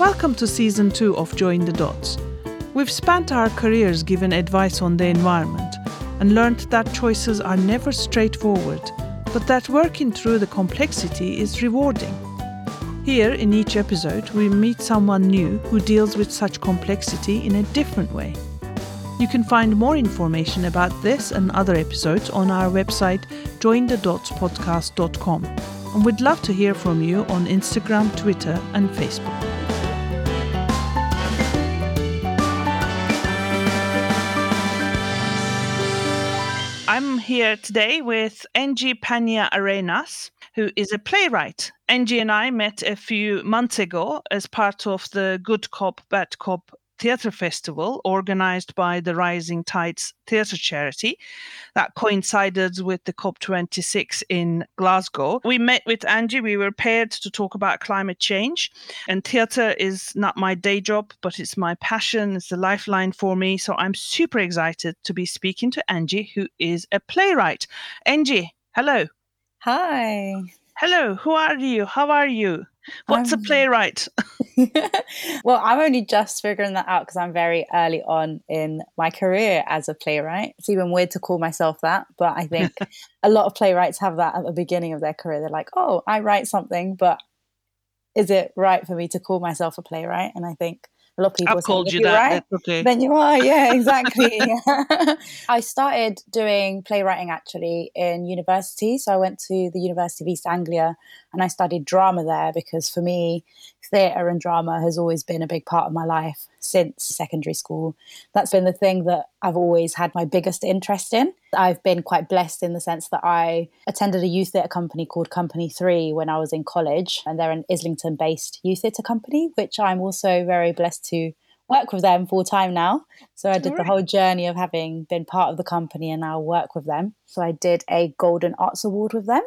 Welcome to season two of Join the Dots. We've spent our careers giving advice on the environment and learned that choices are never straightforward, but that working through the complexity is rewarding. Here, in each episode, we meet someone new who deals with such complexity in a different way. You can find more information about this and other episodes on our website, jointhedotspodcast.com. And we'd love to hear from you on Instagram, Twitter, and Facebook. Here today with Angie Pania Arenas, who is a playwright. Angie and I met a few months ago as part of the Good Cop, Bad Cop Theatre Festival organized by the Rising Tides Theatre Charity that coincided with the COP26 in Glasgow. We met with Angie. We were paired to talk about climate change. And theatre is not my day job, but it's my passion. It's the lifeline for me. So I'm super excited to be speaking to Angie, who is a playwright. Angie, hello. Hi. Hello, who are you? How are you? What's I'm... Um, a playwright? well, I'm only just figuring that out because I'm very early on in my career as a playwright. It's even weird to call myself that, but I think a lot of playwrights have that at the beginning of their career. They're like, oh, I write something, but is it right for me to call myself a playwright? And I think a lot of people I've called you that. Right, okay. Then you are, yeah, exactly. I started doing playwriting actually in university. So I went to the University of East Anglia and I studied drama there because for me, theatre and drama has always been a big part of my life since secondary school. That's been the thing that I've always had my biggest interest in. I've been quite blessed in the sense that I attended a youth theatre company called Company 3 when I was in college, and they're an Islington based youth theatre company, which I'm also very blessed to work with them full time now. So I did the whole journey of having been part of the company and now work with them. So I did a Golden Arts Award with them.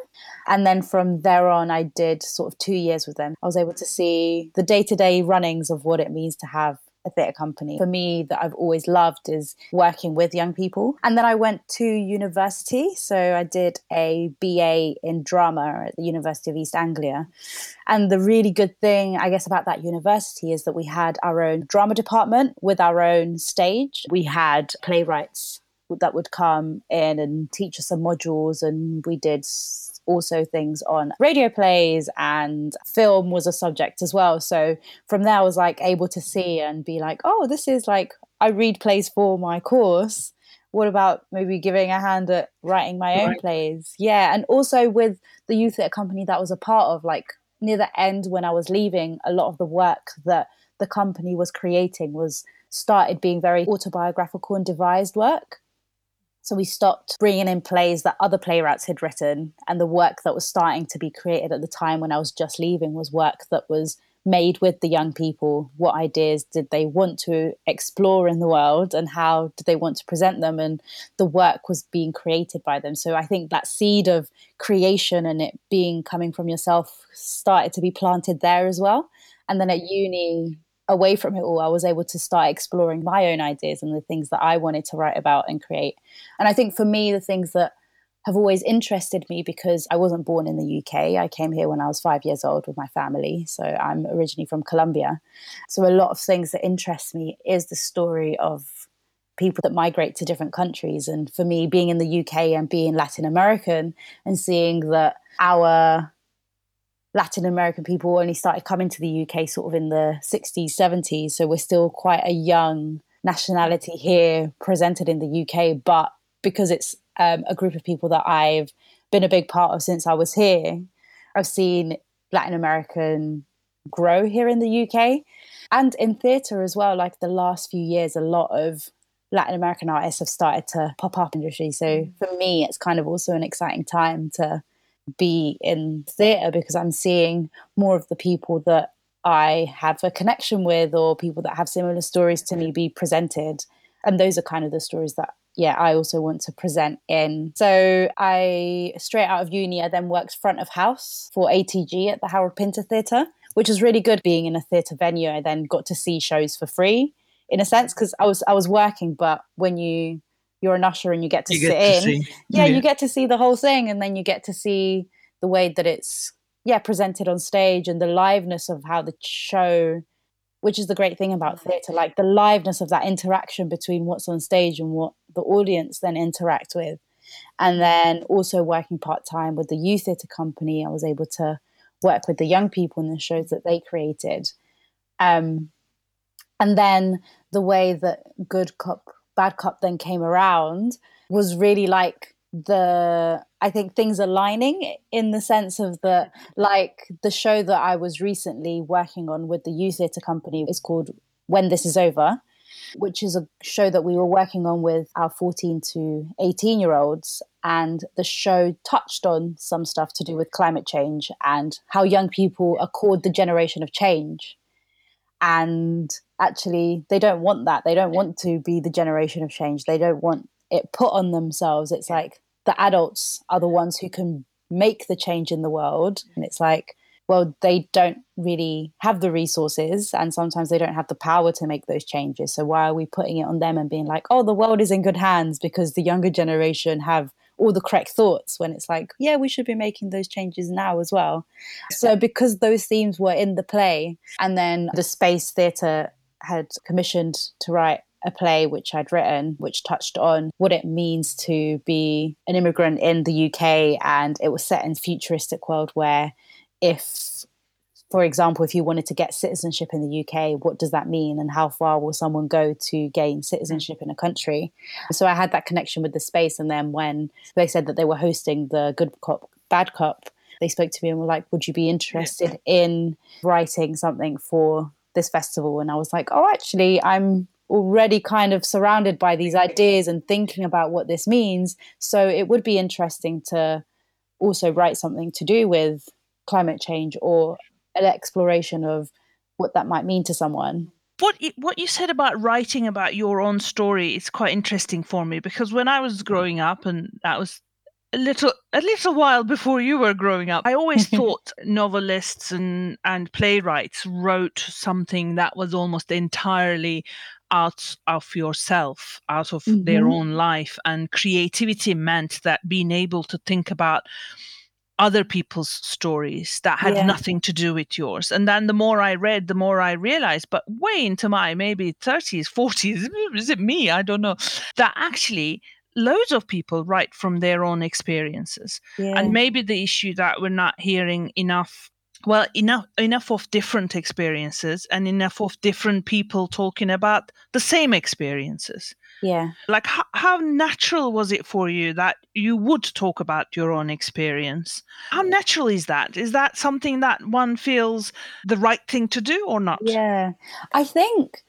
And then from there on, I did sort of two years with them. I was able to see the day to day runnings of what it means to have a theatre company. For me, that I've always loved is working with young people. And then I went to university. So I did a BA in drama at the University of East Anglia. And the really good thing, I guess, about that university is that we had our own drama department with our own stage. We had playwrights that would come in and teach us some modules, and we did also things on radio plays and film was a subject as well. So from there, I was like able to see and be like, oh, this is like, I read plays for my course. What about maybe giving a hand at writing my own right. plays? Yeah. And also with the youth theatre company that was a part of, like near the end when I was leaving, a lot of the work that the company was creating was started being very autobiographical and devised work. So we stopped bringing in plays that other playwrights had written, and the work that was starting to be created at the time when I was just leaving was work that was made with the young people. What ideas did they want to explore in the world, and how did they want to present them? And the work was being created by them. So I think that seed of creation and it being coming from yourself started to be planted there as well. And then at mm-hmm. uni, away from it all, I was able to start exploring my own ideas and the things that I wanted to write about and create. And I think for me, the things that have always interested me because I wasn't born in the UK. I came here when I was five years old with my family. So I'm originally from Colombia. So a lot of things that interest me is the story of people that migrate to different countries. And for me, being in the UK and being Latin American and seeing that our Latin American people only started coming to the UK sort of in the 60s, 70s. So we're still quite a young nationality here presented in the UK. But because it's um, a group of people that I've been a big part of since I was here, I've seen Latin American grow here in the UK. And in theatre as well, like the last few years, a lot of Latin American artists have started to pop up in the industry. So mm. for me, it's kind of also an exciting time to be in theatre because I'm seeing more of the people that I have a connection with or people that have similar stories to me be presented. And those are kind of the stories that, yeah, I also want to present in. So I, straight out of uni, I then worked front of house for ATG at the Harold Pinter Theatre, which was really good being in a theatre venue. I then got to see shows for free in a sense because I was I was working, but when you you're an usher and you get to you sit get to in. Yeah, yeah, you get to see the whole thing, and then you get to see the way that it's yeah presented on stage and the liveness of how the show which is the great thing about theatre like the liveness of that interaction between what's on stage and what the audience then interact with. And then also working part-time with the youth theatre company i was able to work with the young people in the shows that they created. Um, and then the way that good cop bad cop then came around was really like the I think things aligning in the sense of the like the show that I was recently working on with the youth theatre company is called When This Is Over, which is a show that we were working on with our 14 to 18 year olds. And the show touched on some stuff to do with climate change and how young people are called the generation of change. And actually, they don't want that. They don't want to be the generation of change. They don't want it put on themselves. It's like the adults are the ones who can make the change in the world. And it's like, well, they don't really have the resources and sometimes they don't have the power to make those changes. So why are we putting it on them and being like, oh, the world is in good hands because the younger generation have all the correct thoughts when it's like, yeah, we should be making those changes now as well. So because those themes were in the play and then the space theatre had commissioned to write a play which I'd written, which touched on what it means to be an immigrant in the UK. And it was set in futuristic world where if for example, if you wanted to get citizenship in the UK, what does that mean? And how far will someone go to gain citizenship in a country? So I had that connection with the space. And then when they said that they were hosting the Good Cop, Bad Cop, they spoke to me and were like, Would you be interested in writing something for this festival? And I was like, Oh, actually, I'm already kind of surrounded by these ideas and thinking about what this means. So it would be interesting to also write something to do with climate change or an exploration of what that might mean to someone. What you, what you said about writing about your own story is quite interesting for me because when I was growing up, and that was a little a little while before you were growing up, I always thought novelists and and playwrights wrote something that was almost entirely out of yourself, out of mm-hmm. their own life, and creativity meant that being able to think about other people's stories that had yeah. nothing to do with yours. And then the more I read, the more I realized, but way into my maybe 30s, 40s, is it me? I don't know, that actually loads of people write from their own experiences. Yeah. And maybe the issue that we're not hearing enough well enough enough of different experiences and enough of different people talking about the same experiences. Yeah. Like how, how natural was it for you that you would talk about your own experience? How natural is that? Is that something that one feels the right thing to do or not? Yeah. I think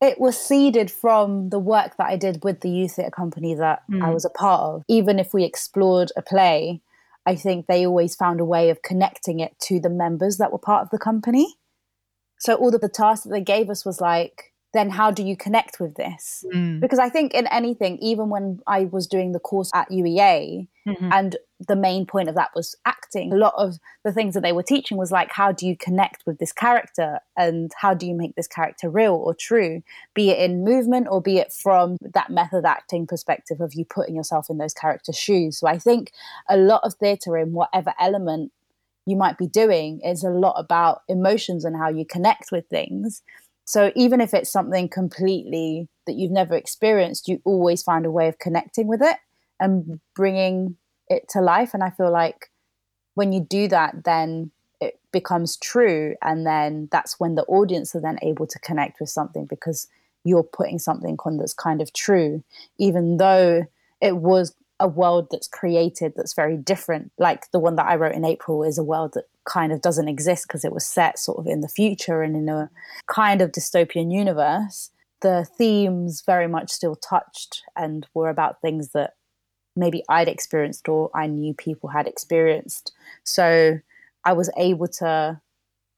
it was seeded from the work that i did with the youth theatre company that mm. i was a part of even if we explored a play I think they always found a way of connecting it to the members that were part of the company. So all of the tasks that they gave us was like, then how do you connect with this? Mm. Because I think in anything, even when I was doing the course at UEA, mm-hmm. and the main point of that was acting, a lot of the things that they were teaching was like, how do you connect with this character and how do you make this character real or true, be it in movement or be it from that method acting perspective of you putting yourself in those characters' shoes. So I think a lot of theatre in whatever element you might be doing is a lot about emotions and how you connect with things so even if it's something completely that you've never experienced, you always find a way of connecting with it and bringing it to life. And I feel like when you do that, then it becomes true. And then that's when the audience are then able to connect with something because you're putting something on that's kind of true, even though it was a world that's created that's very different. Like the one that I wrote in April is a world that kind of doesn't exist because it was set sort of in the future and in a kind of dystopian universe. The themes very much still touched and were about things that maybe I'd experienced or I knew people had experienced. So I was able to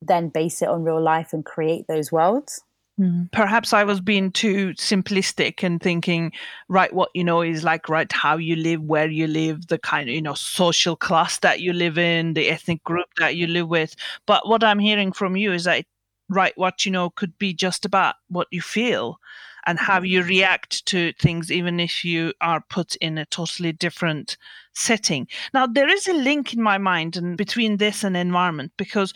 then base it on real life and create those worlds. Mm-hmm. Perhaps I was being too simplistic and thinking, right, what you know is like, right, how you live, where you live, the kind of, you know, social class that you live in, the ethnic group that you live with. But what I'm hearing from you is that, right, what you know could be just about what you feel and how you react to things, even if you are put in a totally different setting. Now, there is a link in my mind and between this and environment because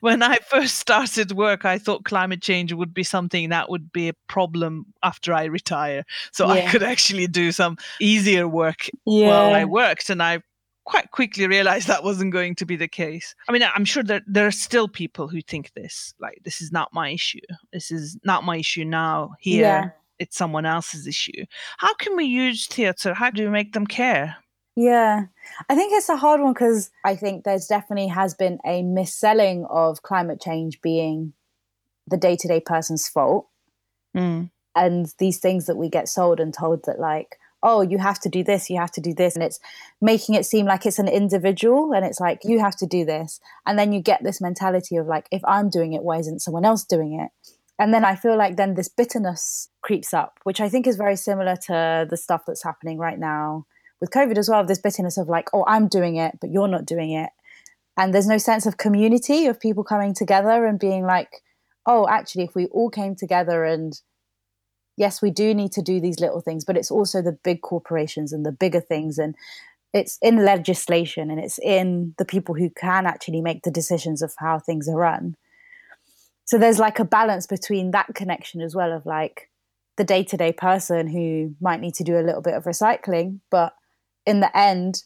when I first started work, I thought climate change would be something that would be a problem after I retire. So yeah. I could actually do some easier work yeah. while I worked. And I quite quickly realized that wasn't going to be the case. I mean, I'm sure that there are still people who think this, like, this is not my issue. This is not my issue now, here. Yeah. It's someone else's issue. How can we use theatre? How do we make them care? Yeah, I think it's a hard one because I think there's definitely has been a misselling of climate change being the day to day person's fault. Mm. And these things that we get sold and told that, like, oh, you have to do this, you have to do this. And it's making it seem like it's an individual and it's like, you have to do this. And then you get this mentality of like, if I'm doing it, why isn't someone else doing it? And then I feel like then this bitterness creeps up, which I think is very similar to the stuff that's happening right now with COVID as well. This bitterness of like, oh, I'm doing it, but you're not doing it. And there's no sense of community of people coming together and being like, oh, actually, if we all came together and yes, we do need to do these little things, but it's also the big corporations and the bigger things. And it's in legislation and it's in the people who can actually make the decisions of how things are run. So there's like a balance between that connection as well of like the day to day person who might need to do a little bit of recycling, but in the end,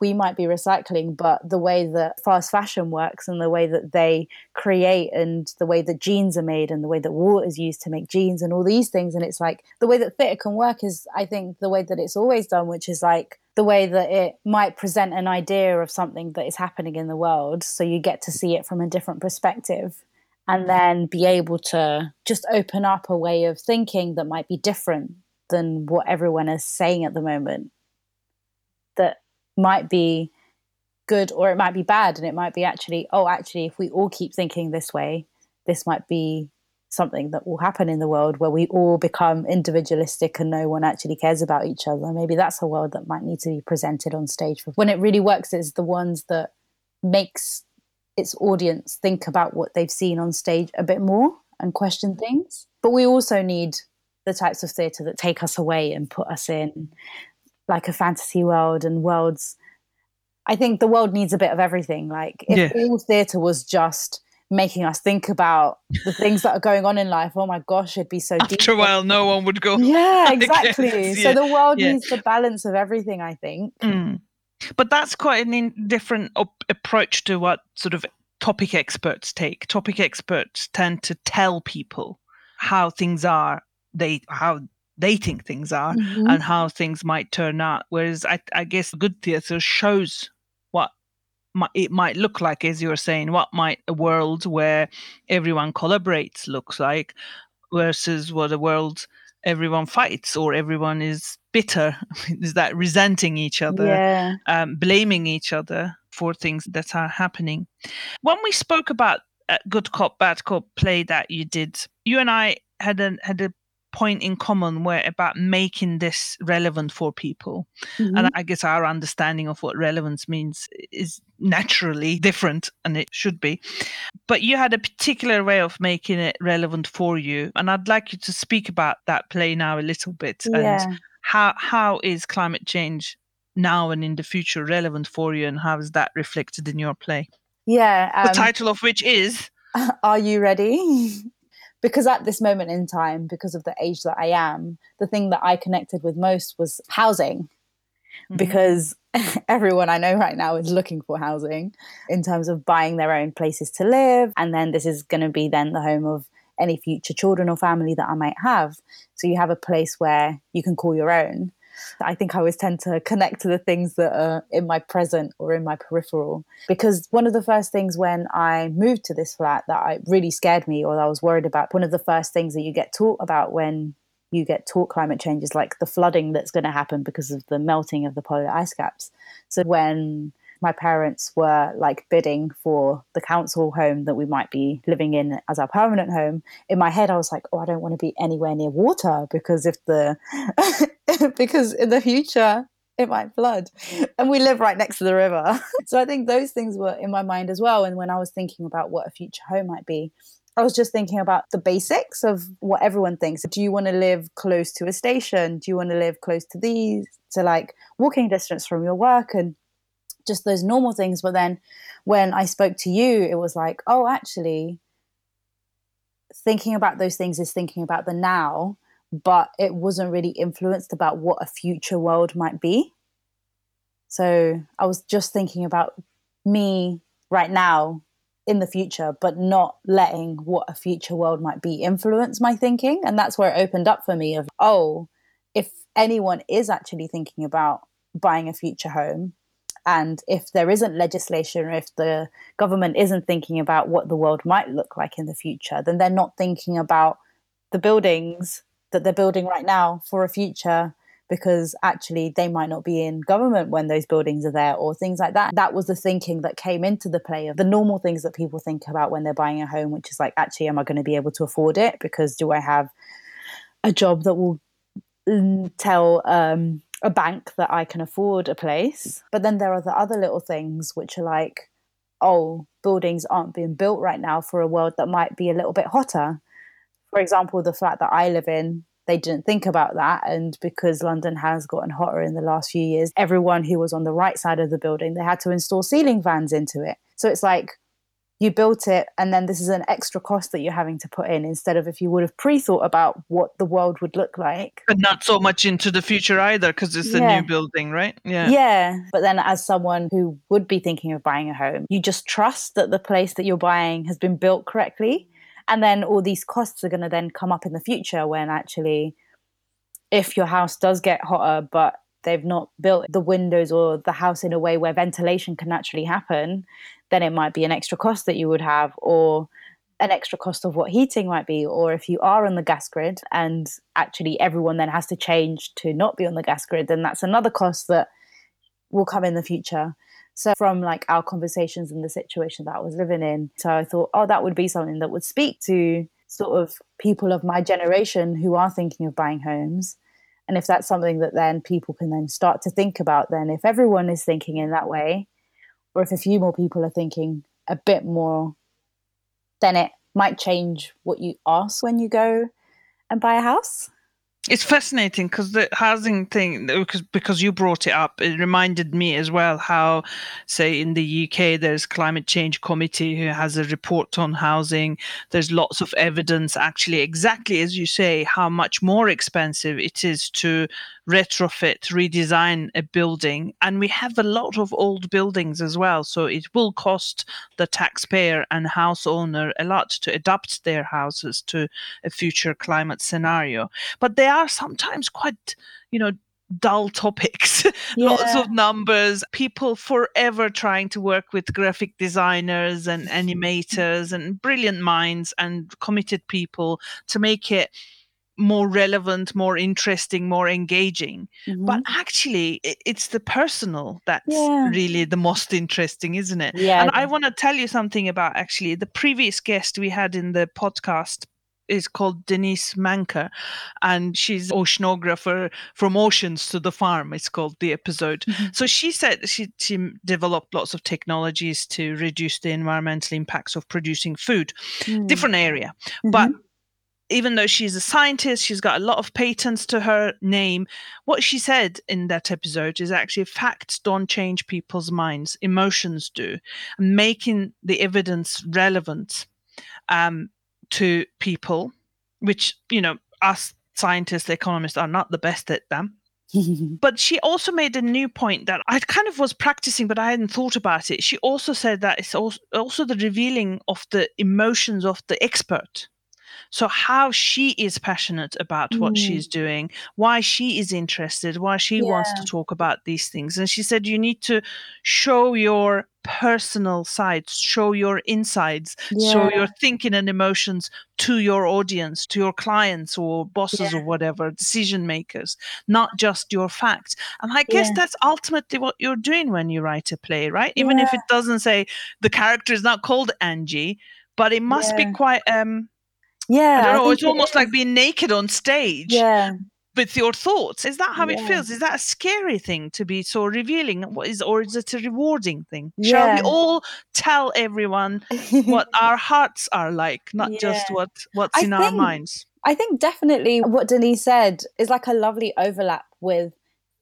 we might be recycling, but the way that fast fashion works and the way that they create and the way that jeans are made and the way that water is used to make jeans and all these things. And it's like the way that theatre can work is, I think, the way that it's always done, which is like the way that it might present an idea of something that is happening in the world. So you get to see it from a different perspective and then be able to just open up a way of thinking that might be different than what everyone is saying at the moment might be good or it might be bad and it might be actually oh actually if we all keep thinking this way this might be something that will happen in the world where we all become individualistic and no one actually cares about each other. Maybe that's a world that might need to be presented on stage when it really works is the ones that makes its audience think about what they've seen on stage a bit more and question things. But we also need the types of theatre that take us away and put us in like a fantasy world and worlds. I think the world needs a bit of everything. Like if yeah. all theatre was just making us think about the things that are going on in life, oh my gosh, it'd be so After deep. a while, no one would go. Yeah, exactly. yeah. So the world yeah. needs the balance of everything, I think. Mm. But that's quite a different op- approach to what sort of topic experts take. Topic experts tend to tell people how things are, they how they think things are mm-hmm. and how things might turn out. Whereas I, I guess good theatre shows what it might look like, as you were saying, what might a world where everyone collaborates looks like versus what a world everyone fights or everyone is bitter, is that resenting each other, yeah. um, blaming each other for things that are happening. When we spoke about Good Cop, Bad Cop play that you did, you and I had a had a point in common where about making this relevant for people. Mm-hmm. and i guess our understanding of what relevance means is naturally different and it should be. But you had a particular way of making it relevant for you. And i'd like you to speak about that play now a little bit yeah. and how how is climate change now and in the future relevant for you and how is that reflected in your play? Yeah um, the title of which is are you ready because at this moment in time, because of the age that I am, the thing that I connected with most was housing. Mm-hmm. Because everyone I know right now is looking for housing in terms of buying their own places to live. And then this is going to be then the home of any future children or family that I might have. So you have a place where you can call your own. I think I always tend to connect to the things that are in my present or in my peripheral. Because one of the first things when I moved to this flat that I really scared me or I was worried about, one of the first things that you get taught about when you get taught climate change is like the flooding that's going to happen because of the melting of the polar ice caps. So when my parents were like bidding for the council home that we might be living in as our permanent home. In my head i was like oh i don't want to be anywhere near water because if the because in the future it might flood. Mm. And we live right next to the river. So i think those things were in my mind as well. And when i was thinking about what a future home might be I was just thinking about the basics of what everyone thinks. Do you want to live close to a station? Do you want to live close to these, to like walking distance from your work and just those normal things? But then when I spoke to you, it was like, oh, actually, thinking about those things is thinking about the now, but it wasn't really influenced about what a future world might be. So I was just thinking about me right now in the future, but not letting what a future world might be influence my thinking. And that's where it opened up for me of, oh, if anyone is actually thinking about buying a future home, and if there isn't legislation or if the government isn't thinking about what the world might look like in the future, then they're not thinking about the buildings that they're building right now for a future because actually they might not be in government when those buildings are there or things like that. That was the thinking that came into the play of the normal things that people think about when they're buying a home, which is like, actually, am I going to be able to afford it? Because do I have a job that will tell um, a bank that I can afford a place? But then there are the other little things which are like, oh, buildings aren't being built right now for a world that might be a little bit hotter. For example, the flat that I live in they didn't think about that. And because London has gotten hotter in the last few years, everyone who was on the right side of the building, they had to install ceiling fans into it. So it's like you built it and then this is an extra cost that you're having to put in instead of if you would have pre-thought about what the world would look like. But not so much into the future either because it's yeah. a new building right? Yeah. Yeah. But then as someone who would be thinking of buying a home you just trust that the place that you're buying has been built correctly and then all these costs are going to then come up in the future when actually if your house does get hotter but they've not built the windows or the house in a way where ventilation can naturally happen then it might be an extra cost that you would have or an extra cost of what heating might be or if you are on the gas grid and actually everyone then has to change to not be on the gas grid then that's another cost that will come in the future so from like our conversations and the situation that I was living in, so I thought, oh, that would be something that would speak to sort of people of my generation who are thinking of buying homes. And if that's something that then people can then start to think about, then if everyone is thinking in that way, or if a few more people are thinking a bit more, then it might change what you ask when you go and buy a house. It's fascinating because the housing thing, because because you brought it up, it reminded me as well how, say, in the UK, there's climate change committee who has a report on housing. There's lots of evidence, actually, exactly as you say, how much more expensive it is to retrofit, redesign a building. And we have a lot of old buildings as well. So it will cost the taxpayer and house owner a lot to adapt their houses to a future climate scenario. But they are sometimes quite, you know, dull topics, yeah. lots of numbers, people forever trying to work with graphic designers and animators and brilliant minds and committed people to make it more relevant, more interesting, more engaging. Mm-hmm. But actually, it's the personal that's yeah. really the most interesting, isn't it? Yeah. And I want to tell you something about actually the previous guest we had in the podcast is called Denise Manker, and she's oceanographer from oceans to the farm. It's called the episode. Mm-hmm. So she said she, she developed lots of technologies to reduce the environmental impacts of producing food. Mm. Different area, mm-hmm. but even though she's a scientist, she's got a lot of patents to her name. What she said in that episode is actually facts don't change people's minds, emotions do. Making the evidence relevant um, to people, which, you know, us scientists, economists are not the best at them. but she also made a new point that I kind of was practicing, but I hadn't thought about it. She also said that it's also, also the revealing of the emotions of the expert so, how she is passionate about what mm. she's doing, why she is interested, why she yeah. wants to talk about these things. And she said, you need to show your personal sides, show your insides, yeah. show your thinking and emotions to your audience, to your clients or bosses yeah. or whatever, decision makers, not just your facts. And I guess yeah. that's ultimately what you're doing when you write a play, right? Even if it doesn't say the character is not called Angie, but it must be quite um yeah. I don't know. It's almost like being naked on stage. Yeah. with your thoughts. Is that how yeah. it feels? Is that a scary thing to be so revealing? What is, or is it a rewarding thing? Yeah. Shall we all tell everyone what our hearts are like, not yeah. just what what's I in think, our minds? I think definitely what Denise said is like a lovely overlap with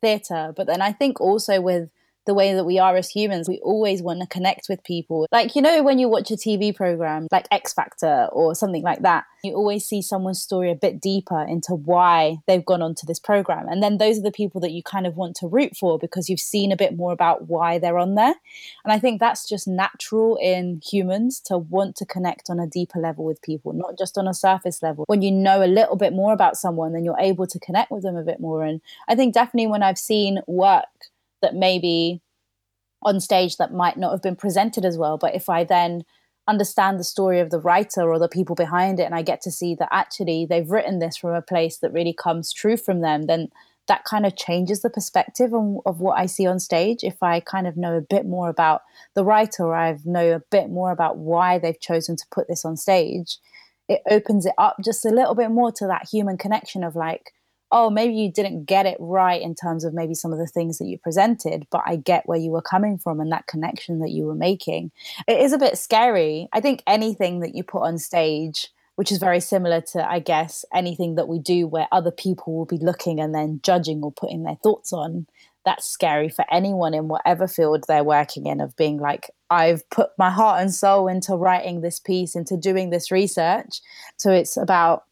theatre, but then I think also with the way that we are as humans. We always want to connect with people. Like, you know, when you watch a TV program like X Factor or something like that, you always see someone's story a bit deeper into why they've gone onto this program. And then those are the people that you kind of want to root for because you've seen a bit more about why they're on there. And I think that's just natural in humans to want to connect on a deeper level with people, not just on a surface level. When you know a little bit more about someone, then you're able to connect with them a bit more. And I think definitely when I've seen work that maybe on stage that might not have been presented as well. But if I then understand the story of the writer or the people behind it and I get to see that actually they've written this from a place that really comes true from them, then that kind of changes the perspective of, of what I see on stage. If I kind of know a bit more about the writer or I know a bit more about why they've chosen to put this on stage, it opens it up just a little bit more to that human connection of like, oh, maybe you didn't get it right in terms of maybe some of the things that you presented, but I get where you were coming from and that connection that you were making. It is a bit scary. I think anything that you put on stage, which is very similar to, I guess, anything that we do where other people will be looking and then judging or putting their thoughts on, that's scary for anyone in whatever field they're working in of being like i've put my heart and soul into writing this piece into doing this research so it's about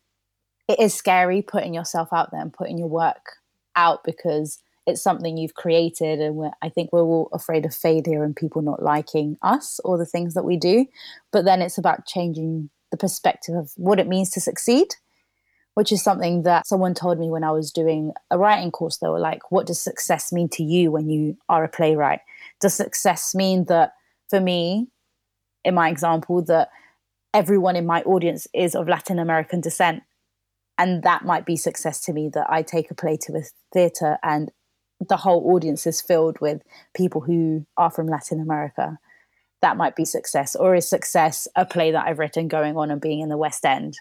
it is scary putting yourself out there and putting your work out because it's something you've created and i think we're all afraid of failure and people not liking us or the things that we do. But then it's about changing the perspective of what it means to succeed which is something that someone told me when i was doing a writing course. They were like what does success mean to you when you are a playwright? Does success mean that for me in my example that everyone in my audience is of latin american descent and that might be success to me that I take a play to a theatre and the whole audience is filled with people who are from Latin America. That might be success, or is success a play that I've written going on and being in the West End?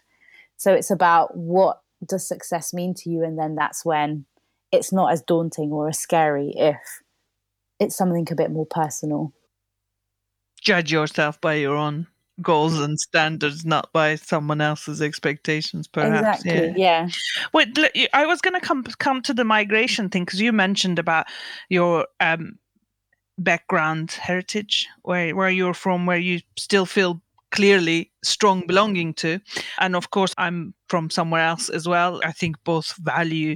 So it's about what does success mean to you, and then that's when it's not as daunting or as scary if it's something a bit more personal. Judge yourself by your own goals and standards, not by someone else's expectations, perhaps. Exactly. Yeah. yeah. Wait, I was going to come come to the migration thing because you mentioned about your um, background heritage, where where you're from, where you still feel clearly strong belonging to, and of course I'm from somewhere else as well. I think both value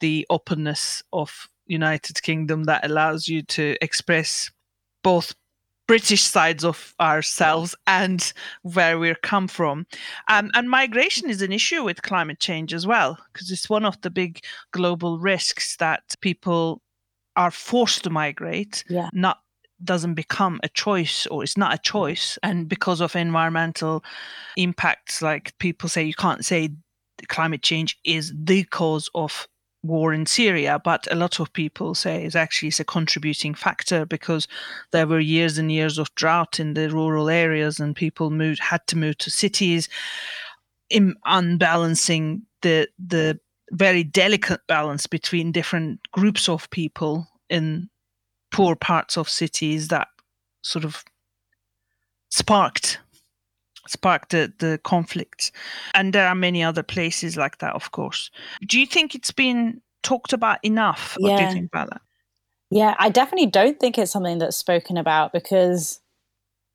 the openness of United Kingdom that allows you to express both British sides of ourselves and where we're come from. Um, and migration is an issue with climate change as well, because it's one of the big global risks that people are forced to migrate, yeah. not doesn't become a choice or it's not a choice. And because of environmental impacts, like people say, you can't say climate change is the cause of war in Syria, but a lot of people say it's actually it's a contributing factor because there were years and years of drought in the rural areas and people moved had to move to cities, in unbalancing the the very delicate balance between different groups of people in poor parts of cities that sort of sparked sparked the, the conflict. And there are many other places like that, of course. Do you think it's been talked about enough? What yeah. do you think about that? Yeah, I definitely don't think it's something that's spoken about because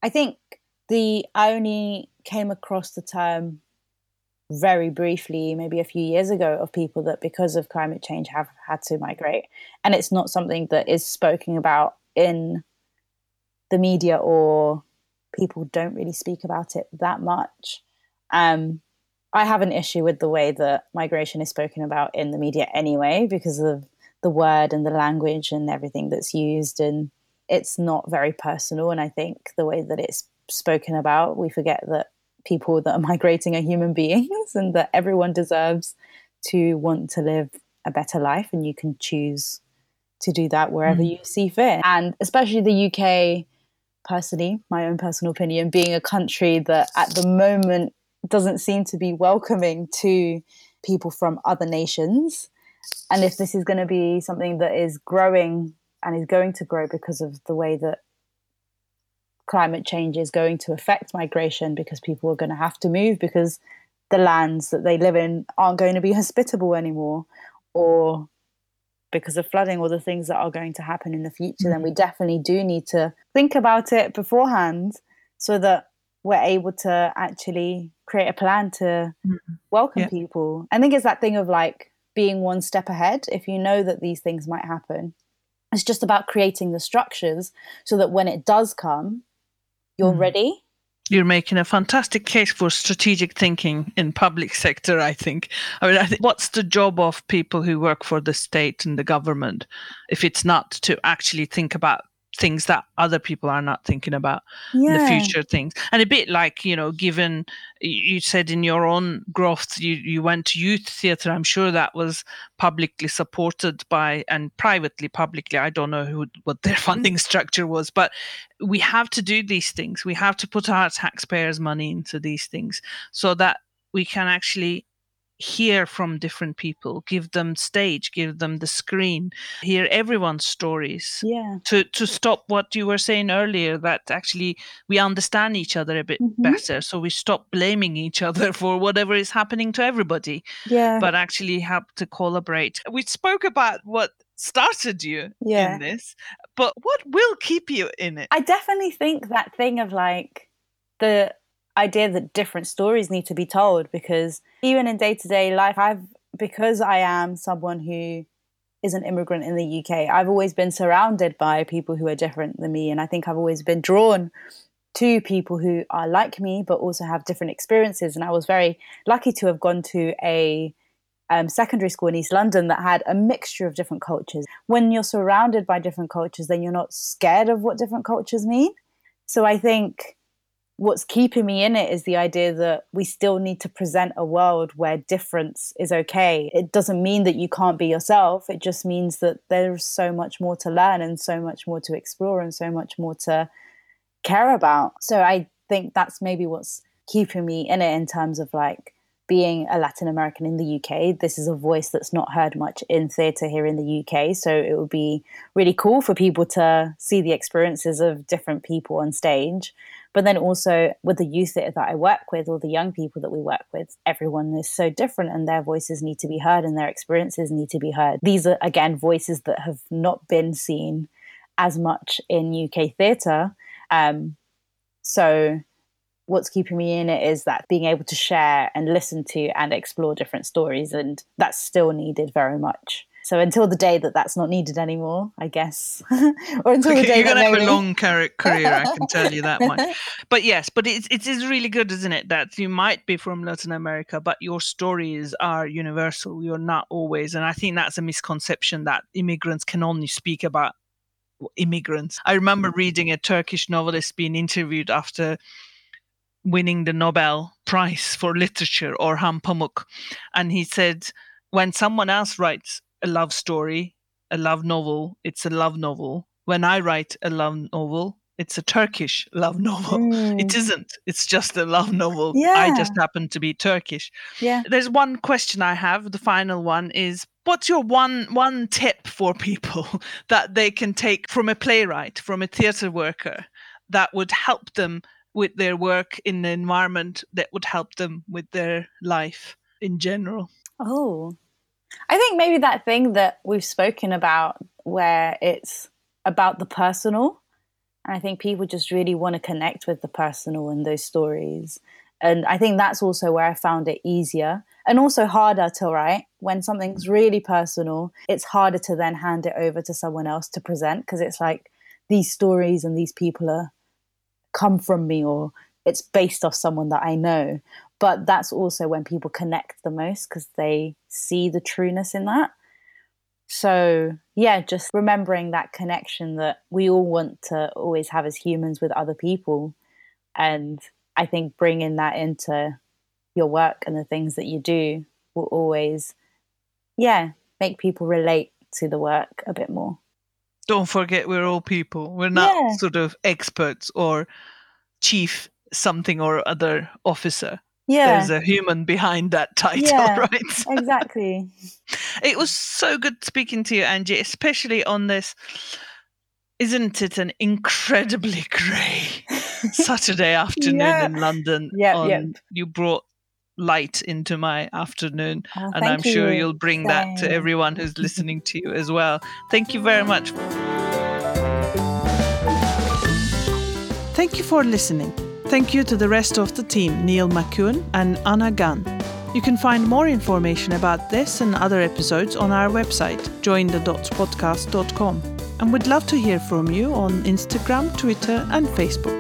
I think the I only came across the term very briefly, maybe a few years ago, of people that because of climate change have had to migrate. And it's not something that is spoken about in the media or people don't really speak about it that much. Um, I have an issue with the way that migration is spoken about in the media anyway, because of the word and the language and everything that's used. And it's not very personal. And I think the way that it's spoken about, we forget that people that are migrating are human beings and that everyone deserves to want to live a better life. And you can choose to do that wherever mm. you see fit. And especially the UK personally, my own personal opinion, being a country that at the moment doesn't seem to be welcoming to people from other nations. and if this is going to be something that is growing and is going to grow because of the way that climate change is going to affect migration because people are going to have to move because the lands that they live in aren't going to be hospitable anymore or because of flooding or the things that are going to happen in the future mm-hmm. then we definitely do need to think about it beforehand so that we're able to actually create a plan to mm-hmm. welcome yeah. people i think it's that thing of like being one step ahead if you know that these things might happen it's just about creating the structures so that when it does come you're mm. ready you're making a fantastic case for strategic thinking in public sector i think. I mean I what's the job of people who work for the state and the government if it's not to actually think about things that other people are not thinking about yeah. the future things and a bit like you know given you said in your own growth you, you went to youth theatre i'm sure that was publicly supported by and privately publicly i don't know who what their funding structure was but we have to do these things we have to put our taxpayers money into these things so that we can actually hear from different people give them stage give them the screen hear everyone's stories. Yeah. To to stop what you were saying earlier that actually we understand each other a bit mm-hmm. better so we stop blaming each other for whatever is happening to everybody yeah. but actually help to collaborate. We spoke about what started you yeah. in this but what will keep you in it? I definitely think that thing of like the idea that different stories need to be told because even in day to day life, I've because I am someone who is an immigrant in the UK, I've always been surrounded by people who are different than me. And I think I've always been drawn to people who are like me, but also have different experiences. And I was very lucky to have gone to a um, secondary school in East London that had a mixture of different cultures. When you're surrounded by different cultures, then you're not scared of what different cultures mean. So I think what's keeping me in it is the idea that we still need to present a world where difference is okay. It doesn't mean that you can't be yourself. It just means that there's so much more to learn and so much more to explore and so much more to care about. So I think that's maybe what's keeping me in it in terms of like being a Latin American in the UK. This is a voice that's not heard much in theatre here in the UK. So it would be really cool for people to see the experiences of different people on stage but then also with the youth that, that I work with or the young people that we work with, everyone is so different and their voices need to be heard and their experiences need to be heard. These are, again, voices that have not been seen as much in UK theatre. Um, so what's keeping me in it is that being able to share and listen to and explore different stories and that's still needed very much so until the day that that's not needed anymore, I guess, or until the day you're going to have a long career, I can tell you that much. But yes, but it's it is really good, isn't it? That you might be from Latin America, but your stories are universal. You're not always, and I think that's a misconception that immigrants can only speak about immigrants. I remember mm. reading a Turkish novelist being interviewed after winning the Nobel Prize for Literature, Orhan Pamuk, and he said when someone else writes a love story, a love novel, it's a love novel. When I write a love novel, it's a Turkish love novel. Mm. It isn't. It's just a love novel. Yeah. I just happen to be Turkish. Yeah. There's one question I have. The final one is what's your one one tip for people that they can take from a playwright, from a theater worker that would help them with their work in the environment that would help them with their life in general? Oh, I think maybe that thing that we've spoken about where it's about the personal. And I think people just really want to connect with the personal in those stories. And I think that's also where I found it easier and also harder to write. When something's really personal, it's harder to then hand it over to someone else to present because it's like these stories and these people are come from me or it's based off someone that I know but that's also when people connect the most because they see the trueness in that. So yeah just remembering that connection that we all want to always have as humans with other people. And i think bringing that into your work and the things that you do will always yeah make people relate to the work a bit more. Don't forget we're all people. We're not yeah. sort of experts or chief something or other officer Yeah. there's a human behind that title, Yeah. right? exactly. It was so good speaking to you, Angie, especially on this. Isn't it an incredibly grey Saturday afternoon Yeah. in London? Yep, on- yep. You brought light into my afternoon, Oh, and I'm thank sure you. you'll bring that to everyone who's listening to you as well. Thank you very much. Thank you for listening. Thank you to the rest of the team, Neil McCune and Anna Gunn. You can find more information about this and other episodes on our website, jointhedotspodcast.com. And we'd love to hear from you on Instagram, Twitter, and Facebook.